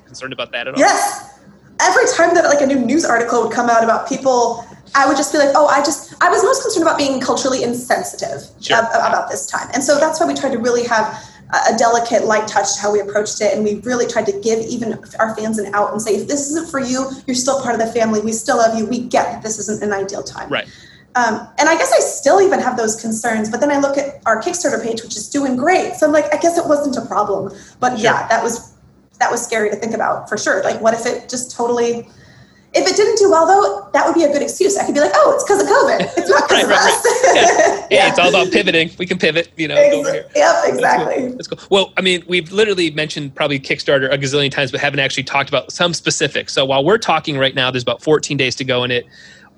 concerned about that at all? Yes. Every time that like a new news article would come out about people, I would just be like, oh, I just, I was most concerned about being culturally insensitive sure. ab- about this time. And so that's why we tried to really have a delicate light touch to how we approached it and we really tried to give even our fans an out and say if this isn't for you you're still part of the family we still love you we get that this isn't an ideal time right um, and I guess I still even have those concerns, but then I look at our Kickstarter page, which is doing great. So I'm like, I guess it wasn't a problem. But sure. yeah, that was that was scary to think about for sure. Like, what if it just totally if it didn't do well though, that would be a good excuse. I could be like, oh, it's because of COVID. It's not because right, of right, us. Right. Yeah. yeah. it's all about pivoting. We can pivot, you know, Ex- over here. Yep, exactly. That's cool. That's cool. Well, I mean, we've literally mentioned probably Kickstarter a gazillion times, but haven't actually talked about some specifics. So while we're talking right now, there's about 14 days to go in it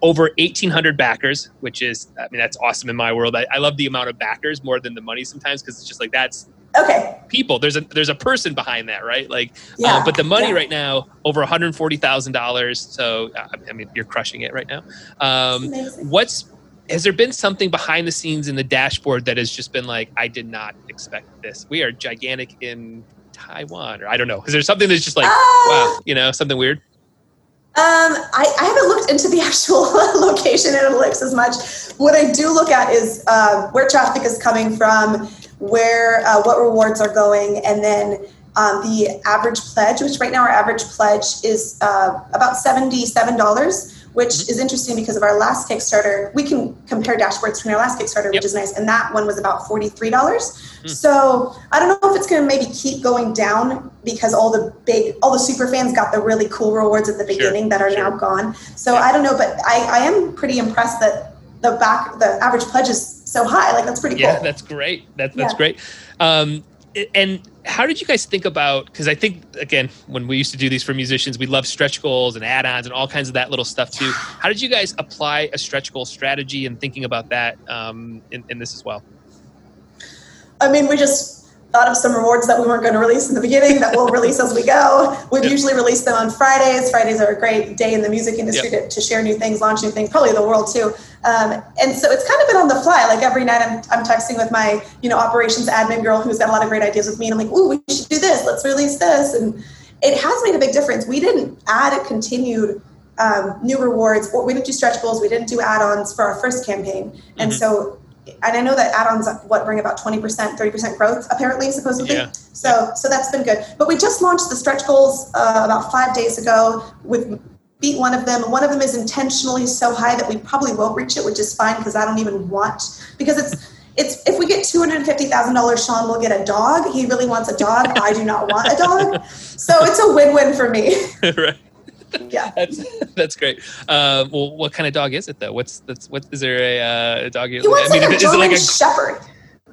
over 1800 backers which is i mean that's awesome in my world i, I love the amount of backers more than the money sometimes because it's just like that's Okay. People, there's a there's a person behind that, right? Like, Yeah, uh, but the money yeah. right now over one hundred forty thousand dollars. So uh, I mean, you're crushing it right now. Um, what's has there been something behind the scenes in the dashboard that has just been like, I did not expect this. We are gigantic in Taiwan, or I don't know. Is there something that's just like, Ah. wow, you know, something weird? Um, I, I haven't looked into the actual location analytics as much. What I do look at is uh, where traffic is coming from, where uh, what rewards are going, and then um, the average pledge. Which right now our average pledge is uh, about seventy-seven dollars, which Mm-hmm. is interesting because of our last Kickstarter. We can compare dashboards between our last Kickstarter, Yep. which is nice, and that one was about forty-three dollars. Hmm. So I don't know if it's going to maybe keep going down because all the big, all the super fans got the really cool rewards at the Sure, beginning that are sure. now gone. So Yeah. I don't know, but I, I am pretty impressed that the back, the average pledge is so high. Like that's pretty cool. Yeah, that's great. That's that's Yeah. great. Um, and how did you guys think about? Because I think again, when we used to do these for musicians, we love stretch goals and add-ons and all kinds of that little stuff too. How did you guys apply a stretch goal strategy and thinking about that um, in, in this as well? I mean, we just thought of some rewards that we weren't going to release in the beginning that we'll release as we go. We've Yeah. usually released them on Fridays. Fridays are a great day in the music industry to, to share new things, launch new things, probably the world too. Um, and so it's kind of been on the fly. Like every night I'm, I'm texting with my, you know, operations admin girl who's got a lot of great ideas with me. And I'm like, ooh, we should do this. Let's release this. And it has made a big difference. We didn't add a continued um, new rewards. We didn't do stretch goals. We didn't do add-ons for our first campaign. And Mhm. so, and I know that add-ons what bring about 20%, 30% growth apparently, supposedly. Yeah. So, so that's been good. But we just launched the stretch goals uh, about five days ago. With beat one of them. One of them is intentionally so high that we probably won't reach it, which is fine because I don't even want because it's. It's if we get two hundred fifty thousand dollars, Shawn will get a dog. He really wants a dog. I do not want a dog, so it's a win-win for me. right. Yeah, That's that's great. Um, well, what kind of dog is it though? What's that's what is there a, uh, a dog? he wants like a is it German like a Shepherd,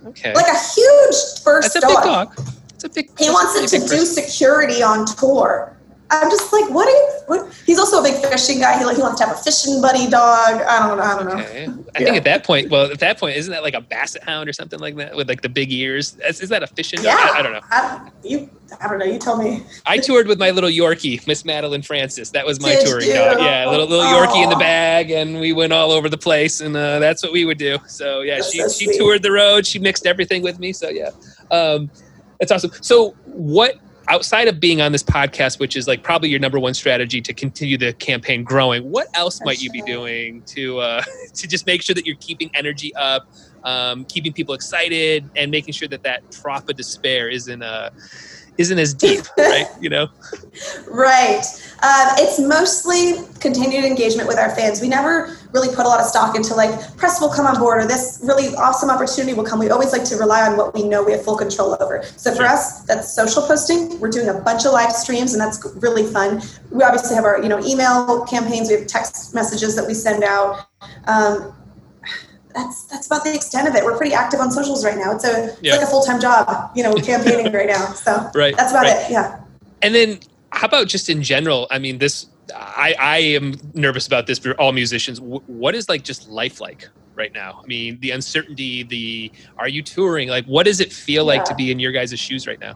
okay? like a huge first That's a big dog. It's a big. He wants it to big do person. security on tour. I'm just like, what are you? What? He's also a big fishing guy. He like he wants to have a fishing buddy dog. I don't know. I don't know. Okay. I Yeah. think at that point, well, at that point, isn't that like a basset hound or something like that with like the big ears? Is, is that a fishing dog? Yeah. I, I don't know. I, you, I don't know. You tell me. I toured with my little Yorkie, Miss Madeline Francis. That was my Did touring you? dog. Yeah, little little Yorkie in the bag, and we went all over the place, and uh, that's what we would do. So yeah, That's she so she toured the road. She mixed everything with me. So yeah, um, that's awesome. So what? Outside of being on this podcast, which is like probably your number one strategy to continue the campaign growing, what else might you be doing to uh, to just make sure that you're keeping energy up, um, keeping people excited, and making sure that that trough of despair isn't uh, isn't as deep, right? You know, Right. Um, it's mostly continued engagement with our fans. We never really put a lot of stock into like press will come on board or this really awesome opportunity will come. We always like to rely on what we know we have full control over. So for Sure. us, that's social posting. We're doing a bunch of live streams and that's really fun. We obviously have our you know email campaigns. We have text messages that we send out. Um, that's that's about the extent of it. We're pretty active on socials right now. It's a it's Yeah. like a full time job. You know, campaigning right now. So right? that's about right. it. Yeah. And then how about just in general? I mean, this I I am nervous about this for all musicians. What is like just life like right now? I mean, the uncertainty, the are you touring? Like, what does it feel like to be in your guys' shoes right now?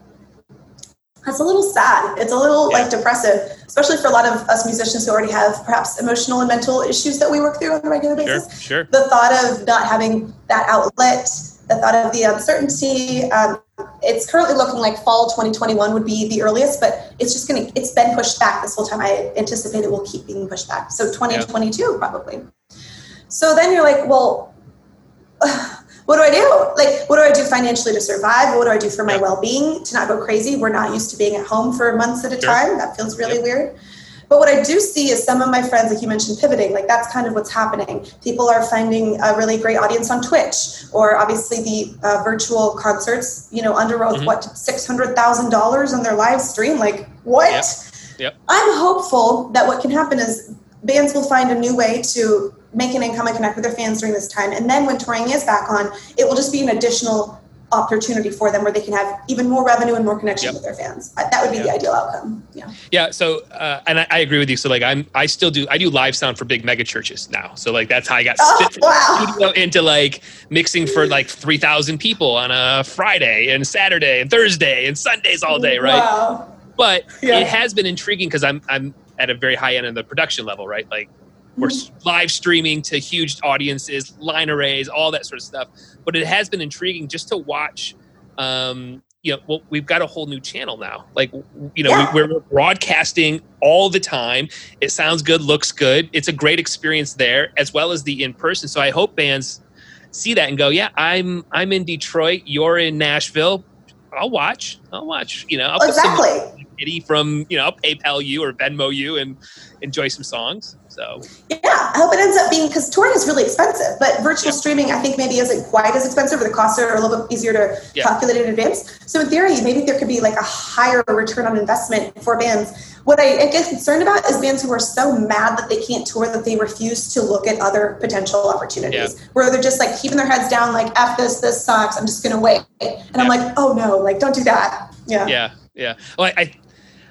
It's a little sad. It's a little Yeah. like depressive, especially for a lot of us musicians who already have perhaps emotional and mental issues that we work through on a regular basis. sure. sure. The thought of not having that outlet, the thought of the uncertainty. Um, it's currently looking like fall 2021 would be the earliest, but it's just going to, it's been pushed back this whole time. I anticipate it will keep being pushed back. So 2022 probably. So then you're like, well, what do I do? Like, what do I do financially to survive? What do I do for my Yeah. well-being to not go crazy? We're not used to being at home for months at a Sure. time. That feels really Yep. weird. But what I do see is some of my friends, like you mentioned, pivoting. Like that's kind of what's happening. People are finding a really great audience on Twitch, or obviously the uh, virtual concerts. You know, under Mhm. what six hundred thousand dollars on their live stream? Like what? Yep. Yep. I'm hopeful that what can happen is bands will find a new way to make an income and connect with their fans during this time. And then when touring is back on, it will just be an additional opportunity for them where they can have even more revenue and more connection Yep. with their fans. That would be the ideal outcome. yeah. Yeah. So, uh, and I, I, agree with you. So, like, I'm, I still do, I do live sound for big mega churches now. So, like, that's how I got oh, wow. into like mixing for like 3,000 people on a Friday and Saturday and Thursday and Sundays all day, right? Wow. But yeah. it has been intriguing because I'm, I'm at a very high end of the production level, right? Like, we're live streaming to huge audiences, line arrays, all that sort of stuff. But it has been intriguing just to watch um, you know, well, we've got a whole new channel now. Like, you know, yeah. we, are broadcasting all the time. It sounds good, looks good. It's a great experience there, as well as the in person. So I hope bands see that and go, yeah, I'm I'm in Detroit. You're in Nashville. I'll watch. I'll watch. You know, I'll exactly. Kitty from you know, I'll PayPal you or Venmo you and enjoy some songs. So yeah, I hope it ends up being because touring is really expensive, but virtual yeah. streaming I think maybe isn't quite as expensive, or the costs are a little bit easier to yeah. calculate in advance. So in theory, maybe there could be like a higher return on investment for bands. What I, I get concerned about is bands who are so mad that they can't tour that they refuse to look at other potential opportunities, yeah. where they're just like keeping their heads down, like "f this, this sucks, I'm just gonna wait," and I'm like, "Oh no, like don't do that." Yeah. Yeah. Yeah. Well, I,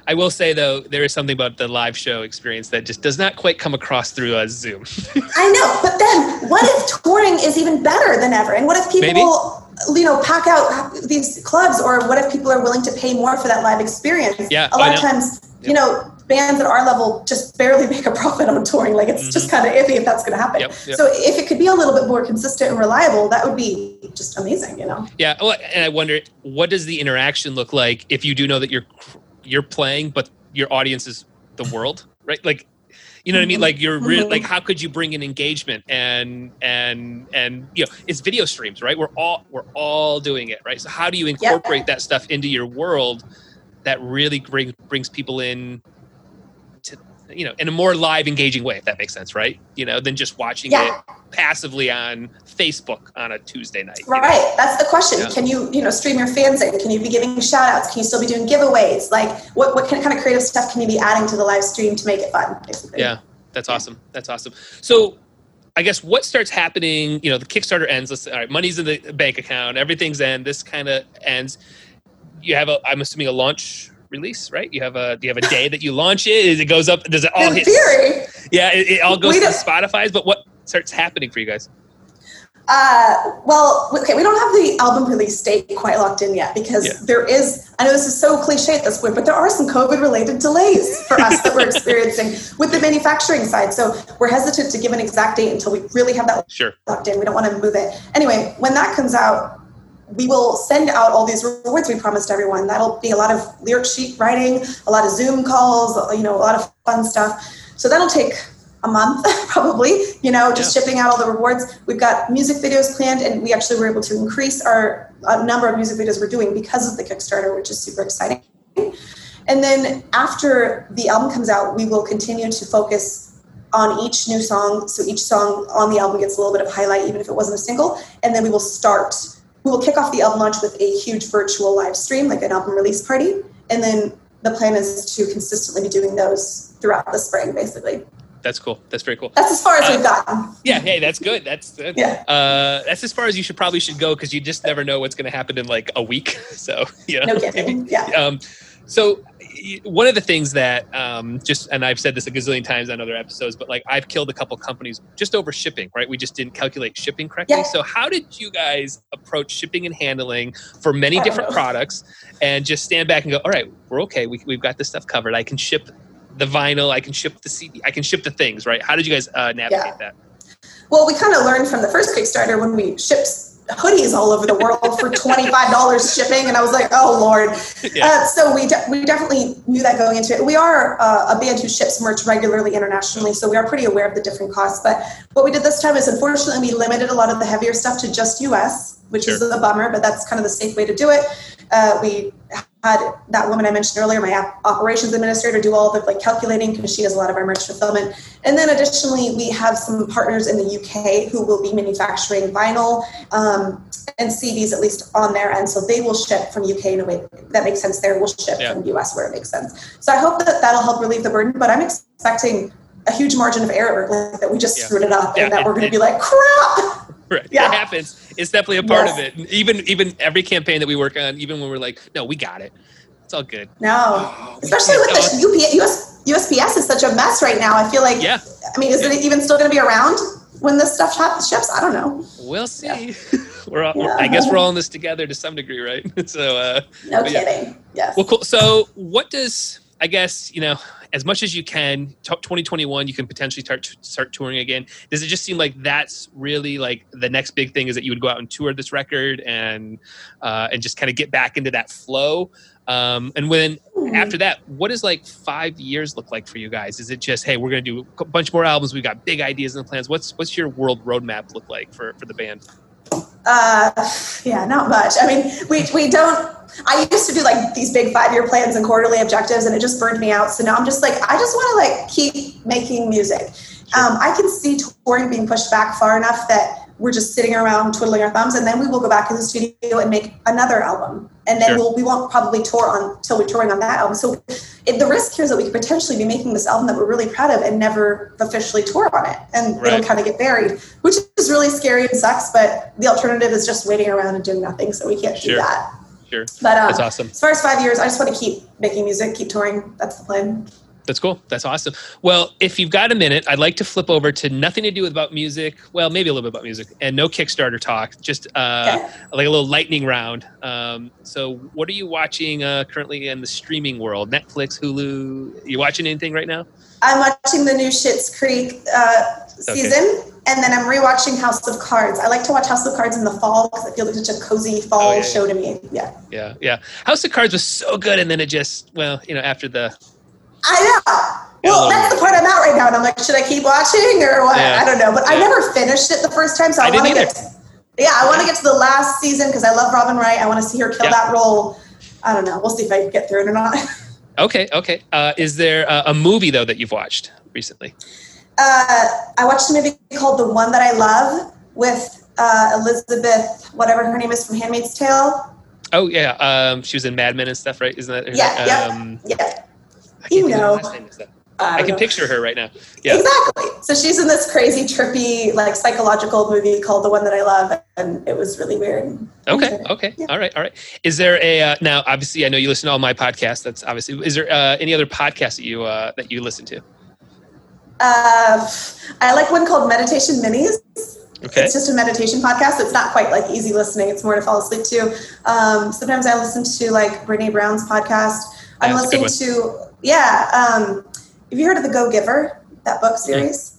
I will say though, there is something about the live show experience that just does not quite come across through a Zoom. I know, but then what if touring is even better than ever? And what if people, Maybe. you know, pack out these clubs, or what if people are willing to pay more for that live experience? Yeah, a lot of times, you know, bands at our level just barely make a profit on touring. Like it's mm-hmm. just kind of iffy if that's going to happen. Yep, yep. So if it could be a little bit more consistent and reliable, that would be just amazing. You know? Yeah. Well, and I wonder, what does the interaction look like if you do know that you're you're playing, but your audience is the world, right? Like, you know what I mean? Like you're like, how could you bring in engagement and and and you know, it's video streams, right? We're all we're all doing it, right? So how do you incorporate that stuff into your world that really bring, brings people in you know, in a more live, engaging way, if that makes sense, right? You know, than just watching yeah. it passively on Facebook on a Tuesday night. Right. Know? That's the question. Yeah. Can you, you know, stream your fans in? Can you be giving shout outs? Can you still be doing giveaways? Like what, what kind of creative stuff can you be adding to the live stream to make it fun, basically? Yeah. That's awesome. That's awesome. So I guess what starts happening, you know, the Kickstarter ends, let's all right, money's in the bank account, everything's in, this kind of ends. You have a, I'm assuming a launch release, right? You have a do you have a day that you launch it? It goes up. Does it all In hit? Theory. Yeah, it, it all goes to Spotify's. But what starts happening for you guys? Uh, well, okay, we don't have the album release date quite locked in yet because yeah. there is, I know this is so cliche at this point, but there are some COVID related delays for us that we're experiencing with the manufacturing side. So we're hesitant to give an exact date until we really have that sure. locked in. We don't want to move it. Anyway, when that comes out, we will send out all these rewards we promised everyone. That'll be a lot of lyric sheet writing, a lot of Zoom calls, you know, a lot of fun stuff. So that'll take a month probably, you know, just yeah. shipping out all the rewards. We've got music videos planned and we actually were able to increase our uh, number of music videos we're doing because of the Kickstarter, which is super exciting. And then after the album comes out, we will continue to focus on each new song. So each song on the album gets a little bit of highlight, even if it wasn't a single. And then we will start we will kick off the album launch with a huge virtual live stream, like an album release party. And then the plan is to consistently be doing those throughout the spring, basically. That's cool. That's very cool. That's as far as uh, we've gotten. Yeah, hey, that's good. That's good. Yeah. Uh, that's as far as you should probably should go because you just never know what's going to happen in like a week. So you know. No kidding. Yeah. Um, so one of the things that um, just and I've said this a gazillion times on other episodes, but like I've killed a couple companies just over shipping. Right, we just didn't calculate shipping correctly. Yeah. So how did you guys approach shipping and handling for many different products, and just stand back and go, all right, we're okay. We, we've got this stuff covered. I can ship the vinyl. I can ship the CD. I can ship the things. Right? How did you guys uh, navigate yeah. that? Well, we kind of learned from the first Kickstarter when we shipped hoodies all over the world for $25 shipping. And I was like, oh, Lord. Yeah. Uh, so we, de- we definitely knew that going into it. We are uh, a band who ships merch regularly internationally, so we are pretty aware of the different costs. But what we did this time is unfortunately we limited a lot of the heavier stuff to just US, which sure. is a bummer, but that's kind of the safe way to do it. Uh, we had that woman I mentioned earlier, my operations administrator, do all the like calculating because she does a lot of our merch fulfillment. And then additionally, we have some partners in the UK who will be manufacturing vinyl um, and CDs at least on their end. So they will ship from UK in a way that makes sense there. We'll ship yeah. from US where it makes sense. So I hope that that'll help relieve the burden. But I'm expecting a huge margin of error like that we just yeah. screwed it up yeah. and that we're going to be like crap. Right. Yeah. It happens. It's definitely a part yes. of it. Even even every campaign that we work on, even when we're like, no, we got it. It's all good. No, Oh, especially with the UP, US, USPS is such a mess right now. I feel like, Yeah, I mean, is it even still going to be around when this stuff shop- ships? I don't know. we'll see. Yeah. we're all, Yeah. I guess we're all in this together to some degree, right? so, uh, No But yeah. kidding. Yes. well, cool. So, what does I guess you know, as much as you can, 2021, you can potentially start start touring again. Does it just seem like that's really like the next big thing is that you would go out and tour this record and uh, and just kind of get back into that flow? Um, and when Hmm. after that, what does like five years look like for you guys? Is it just hey, we're gonna do a bunch more albums? We've got big ideas and plans. What's what's your world roadmap look like for for the band? Uh, yeah, not much. I mean, we, we don't, I used to do like these big five year plans and quarterly objectives and it just burned me out. So now I'm just like, I just want to like keep making music. Um, I can see touring being pushed back far enough that we're just sitting around twiddling our thumbs and then we will go back to the studio and make another album. And then Sure. we'll, we won't probably tour on until we're touring on that album. So it, the risk here is that we could potentially be making this album that we're really proud of and never officially tour on it. And Right. it'll kind of get buried, which is really scary and sucks. But the alternative is just waiting around and doing nothing. So we can't Sure. do that. Sure, But uh, that's awesome. as far as five years, I just want to keep making music, keep touring. That's the plan. That's cool. That's awesome. Well, if you've got a minute, I'd like to flip over to nothing to do with about music. Well, maybe a little bit about music, and no Kickstarter talk. Just uh, Okay. like a little lightning round. Um, so, what are you watching uh, currently in the streaming world? Netflix, Hulu. You watching anything right now? I'm watching the new Schitt's Creek uh, Okay. season, and then I'm rewatching House of Cards. I like to watch House of Cards in the fall because I feel like such a cozy fall Oh, yeah, yeah. show to me. Yeah, Yeah, yeah. House of Cards was so good, and then it just well, you know, after the I know. Well, Yeah. that's the part I'm at right now, and I'm like, should I keep watching or what? Yeah. I don't know, but I never finished it the first time, so I, I want to get. Yeah, I want to get to the last season because I love Robin Wright. I want to see her kill Yeah. that role. I don't know. We'll see if I get through it or not. okay, okay. Uh, is there a, a movie though that you've watched recently? Uh, I watched a movie called The One That I Love with uh, Elizabeth, whatever her name is from Handmaid's Tale. Oh yeah, um, she was in Mad Men and stuff, right? Isn't that? her Yeah, name? yeah. Um, Yeah, can't You think of her know. I, I can know. picture her right now. Yeah. Exactly. So she's in this crazy, trippy, like psychological movie called The One That I Love, and it was really weird. Okay. Okay. Yeah. All right. All right. Is there a uh, now? Obviously, I know you listen to all my podcasts. That's obviously. Is there uh, any other podcasts that you uh, that you listen to? Uh, I like one called Meditation Minis. Okay. It's just a meditation podcast. It's not quite like easy listening. It's more to fall asleep to. Um, sometimes I listen to like Brene Brown's podcast. I'm that's listening to yeah. Um, have you heard of the Go Giver? That book series.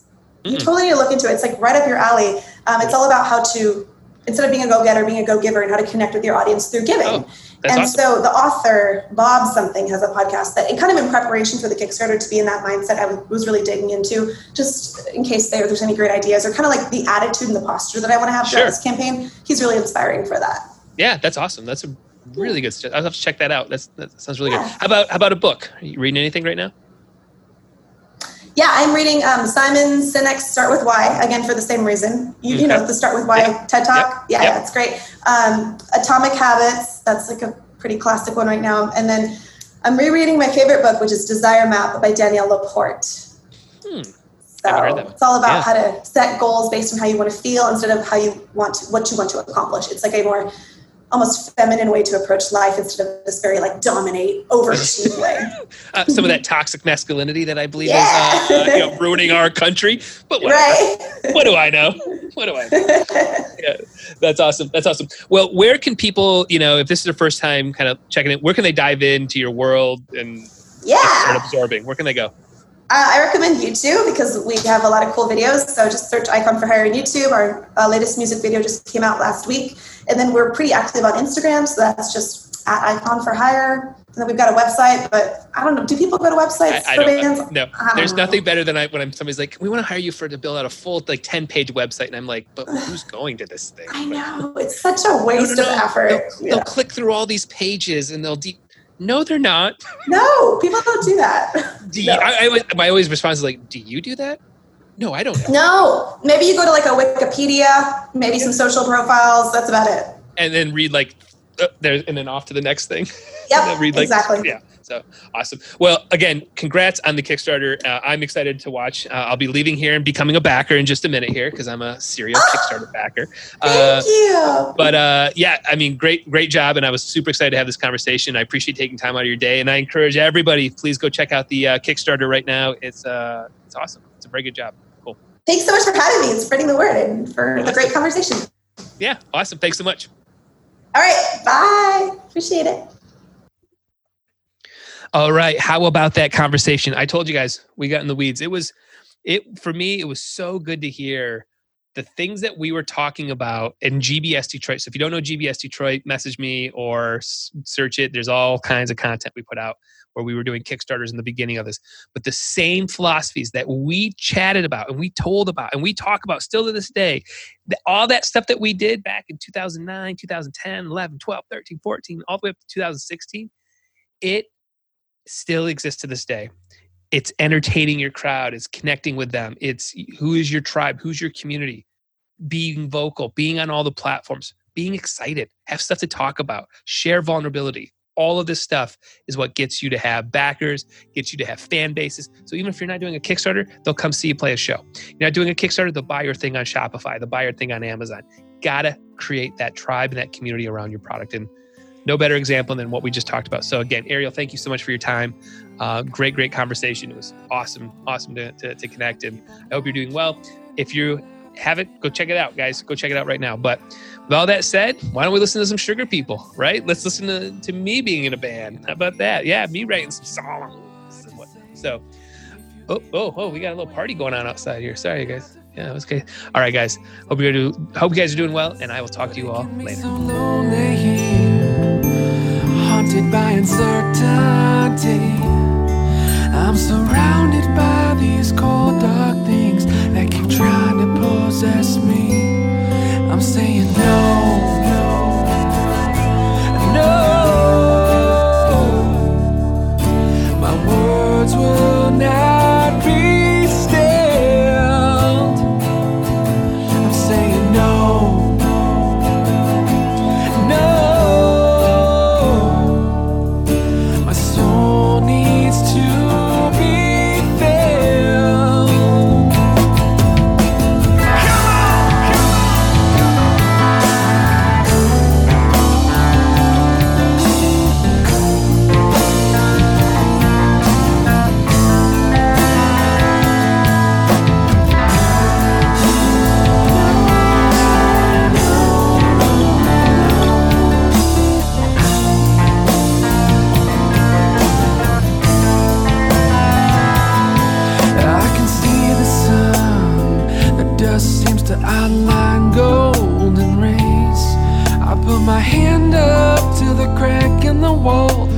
You Mm. totally need to look into it. It's like right up your alley. Um, it's all about how to instead of being a go getter, being a go giver, and how to connect with your audience through giving. Oh, and awesome. so the author Bob something has a podcast that, and kind of in preparation for the Kickstarter to be in that mindset, I was- was really digging into, just in case there, there's any great ideas or kind of like the attitude and the posture that I want to have Sure. throughout this campaign. He's really inspiring for that. yeah, that's awesome. That's a really good. st- I'll have to check that out. That's that sounds really Yeah. good. How about how about a book? Are you reading anything right now? Yeah, I'm reading um, Simon Sinek's Start With Why again for the same reason. You, you know Okay. the Start With Why Yeah. TED Talk. Yeah, yeah, it's great. Um, Atomic Habits. That's like a pretty classic one right now. And then I'm rereading my favorite book, which is Desire Map by Danielle Laporte. Hmm. So Haven't heard that one. it's all about Yeah. how to set goals based on how you want to feel instead of how you want to, what you want to accomplish. It's like a more almost feminine way to approach life instead of this very like dominate, overachieve way. Uh, some of that toxic masculinity that I believe Yeah. is uh, you know, ruining our country. But whatever. right? what do I know? What do I know? yeah, that's awesome. That's awesome. Well, where can people, you know, if this is their first time kind of checking it, where can they dive into your world and yeah. start absorbing? Where can they go? Uh, I recommend YouTube because we have a lot of cool videos. So just search Icon for Hire on YouTube. Our uh, latest music video just came out last week. And then we're pretty active on Instagram. So that's just at Icon for Hire. And then we've got a website, but I don't know. Do people go to websites I, I for bands? no. There's know. nothing better than I, when I'm, somebody's like, we want to hire you for to build out a full like 10 page website, and I'm like, but who's going to this thing? I know. It's such a no, no, waste no. of effort. They'll, Yeah. they'll click through all these pages and they'll de- no, they're not. No, people don't do that. Do you, No. I, I, always- my always response is like, do you do that? No, I don't. No, maybe you go to like a Wikipedia, maybe some social profiles. That's about it. And then read like, uh, there, and then off to the next thing. Yep, read like, exactly. Yeah. So awesome. Well, again, congrats on the Kickstarter. Uh, I'm excited to watch. Uh, I'll be leaving here and becoming a backer in just a minute here because I'm a serial Kickstarter backer. Thank you. But uh, yeah, I mean, great, great job, and I was super excited to have this conversation. I appreciate taking time out of your day, and I encourage everybody, please go check out the uh, Kickstarter right now. It's uh, it's awesome. It's a very good job. Cool. Thanks so much for having me and spreading the word and for the great conversation. Yeah, awesome. Thanks so much. All right, bye. Appreciate it. All right. How about that conversation? I told you guys we got in the weeds. It was it for me, it was so good to hear the things that we were talking about in GBS Detroit. So if you don't know GBS Detroit, message me or search it. There's all kinds of content we put out where we were doing Kickstarters in the beginning of this. But the same philosophies that we chatted about and we told about and we talk about still to this day, all that stuff that we did back in 2009, 2010, 11, 12, 13, 14, all the way up to 2016, it still exists to this day. It's entertaining your crowd, it's connecting with them, it's who is your tribe, who's your community, being vocal, being on all the platforms, being excited, have stuff to talk about, share vulnerability. All of this stuff is what gets you to have backers, gets you to have fan bases. So even if you're not doing a Kickstarter, they'll come see you play a show. You're not doing a Kickstarter, they'll buy your thing on Shopify, they'll buy your thing on Amazon. Gotta create that tribe and that community around your product. And no better example than what we just talked about. So again, Ariel, thank you so much for your time. Uh, great, great conversation. It was awesome, awesome to, to, to connect. And I hope you're doing well. If you haven't, go check it out, guys. Go check it out right now. But with all that said, why don't we listen to some Sugar People, right? Let's listen to, to me being in a band. How about that? Yeah, me writing some songs. So, oh, oh, oh, we got a little party going on outside here. Sorry, guys. Yeah, it was okay. All right, guys. Hope you do. Hope you guys are doing well, and I will talk to you all later. By uncertainty. I'm surrounded by these cold, dark things that keep trying to possess me. I'm saying no, no, no. My words will not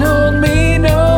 hold me no